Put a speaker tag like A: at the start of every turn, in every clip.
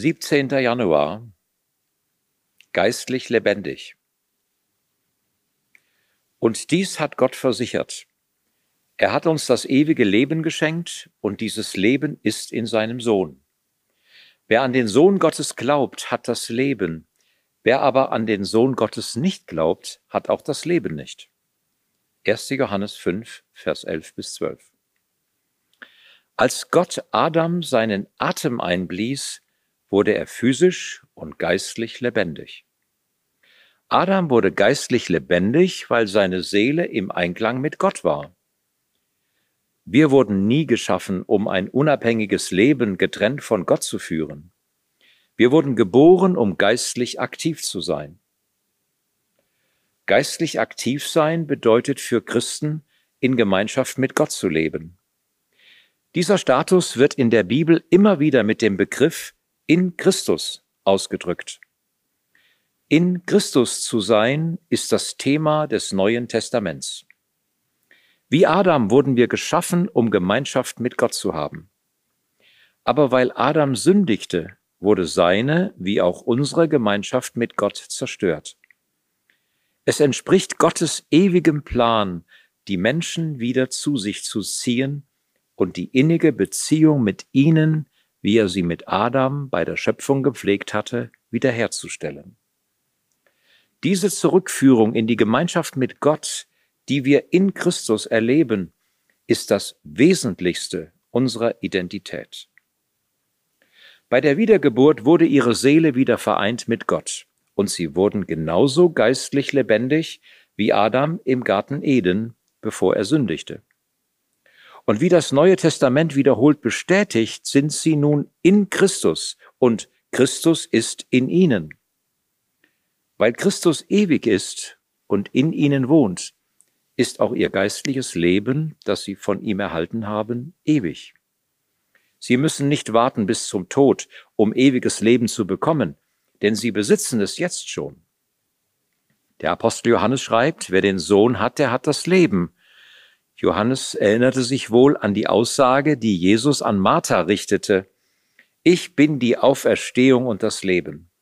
A: 17. Januar Geistlich lebendig. Und dies hat Gott versichert. Er hat uns das ewige Leben geschenkt und dieses Leben ist in seinem Sohn. Wer an den Sohn Gottes glaubt, hat das Leben. Wer aber an den Sohn Gottes nicht glaubt, hat auch das Leben nicht. 1. Johannes 5, Vers 11 bis 12. Als Gott Adam seinen Atem einblies, wurde er physisch und geistlich lebendig. Adam wurde geistlich lebendig, weil seine Seele im Einklang mit Gott war. Wir wurden nie geschaffen, um ein unabhängiges Leben getrennt von Gott zu führen. Wir wurden geboren, um geistlich aktiv zu sein. Geistlich aktiv sein bedeutet für Christen, in Gemeinschaft mit Gott zu leben. Dieser Status wird in der Bibel immer wieder mit dem Begriff in Christus ausgedrückt. In Christus zu sein ist das Thema des Neuen Testaments. Wie Adam wurden wir geschaffen, um Gemeinschaft mit Gott zu haben. Aber weil Adam sündigte, wurde seine wie auch unsere Gemeinschaft mit Gott zerstört. Es entspricht Gottes ewigem Plan, die Menschen wieder zu sich zu ziehen und die innige Beziehung mit ihnen, wie er sie mit Adam bei der Schöpfung gepflegt hatte, wiederherzustellen. Diese Zurückführung in die Gemeinschaft mit Gott die wir in Christus erleben, ist das Wesentlichste unserer Identität. Bei der Wiedergeburt wurde ihre Seele wieder vereint mit Gott, und sie wurden genauso geistlich lebendig wie Adam im Garten Eden, bevor er sündigte. Und wie das Neue Testament wiederholt bestätigt, sind sie nun in Christus und Christus ist in ihnen. Weil Christus ewig ist und in ihnen wohnt, ist auch ihr geistliches Leben, das sie von ihm erhalten haben, ewig. Sie müssen nicht warten bis zum Tod, um ewiges Leben zu bekommen, denn sie besitzen es jetzt schon. Der Apostel Johannes schreibt, wer den Sohn hat, der hat das Leben. Johannes erinnerte sich wohl an die Aussage, die Jesus an Martha richtete. Ich bin die Auferstehung und das Leben.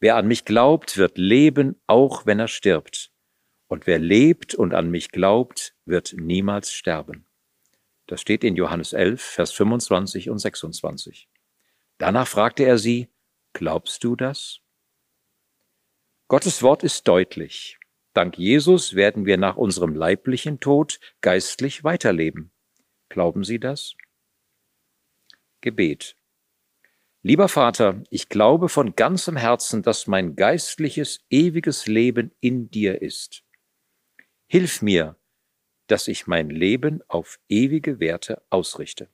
A: Wer an mich glaubt, wird leben, auch wenn er stirbt. Und wer lebt und an mich glaubt, wird niemals sterben. Das steht in Johannes 11, Vers 25 und 26. Danach fragte er sie, glaubst du das? Gottes Wort ist deutlich. Dank Jesus werden wir nach unserem leiblichen Tod geistlich weiterleben. Glauben Sie das? Gebet. Lieber Vater, ich glaube von ganzem Herzen, dass mein geistliches, ewiges Leben in dir ist. Hilf mir, dass ich mein Leben auf ewige Werte ausrichte.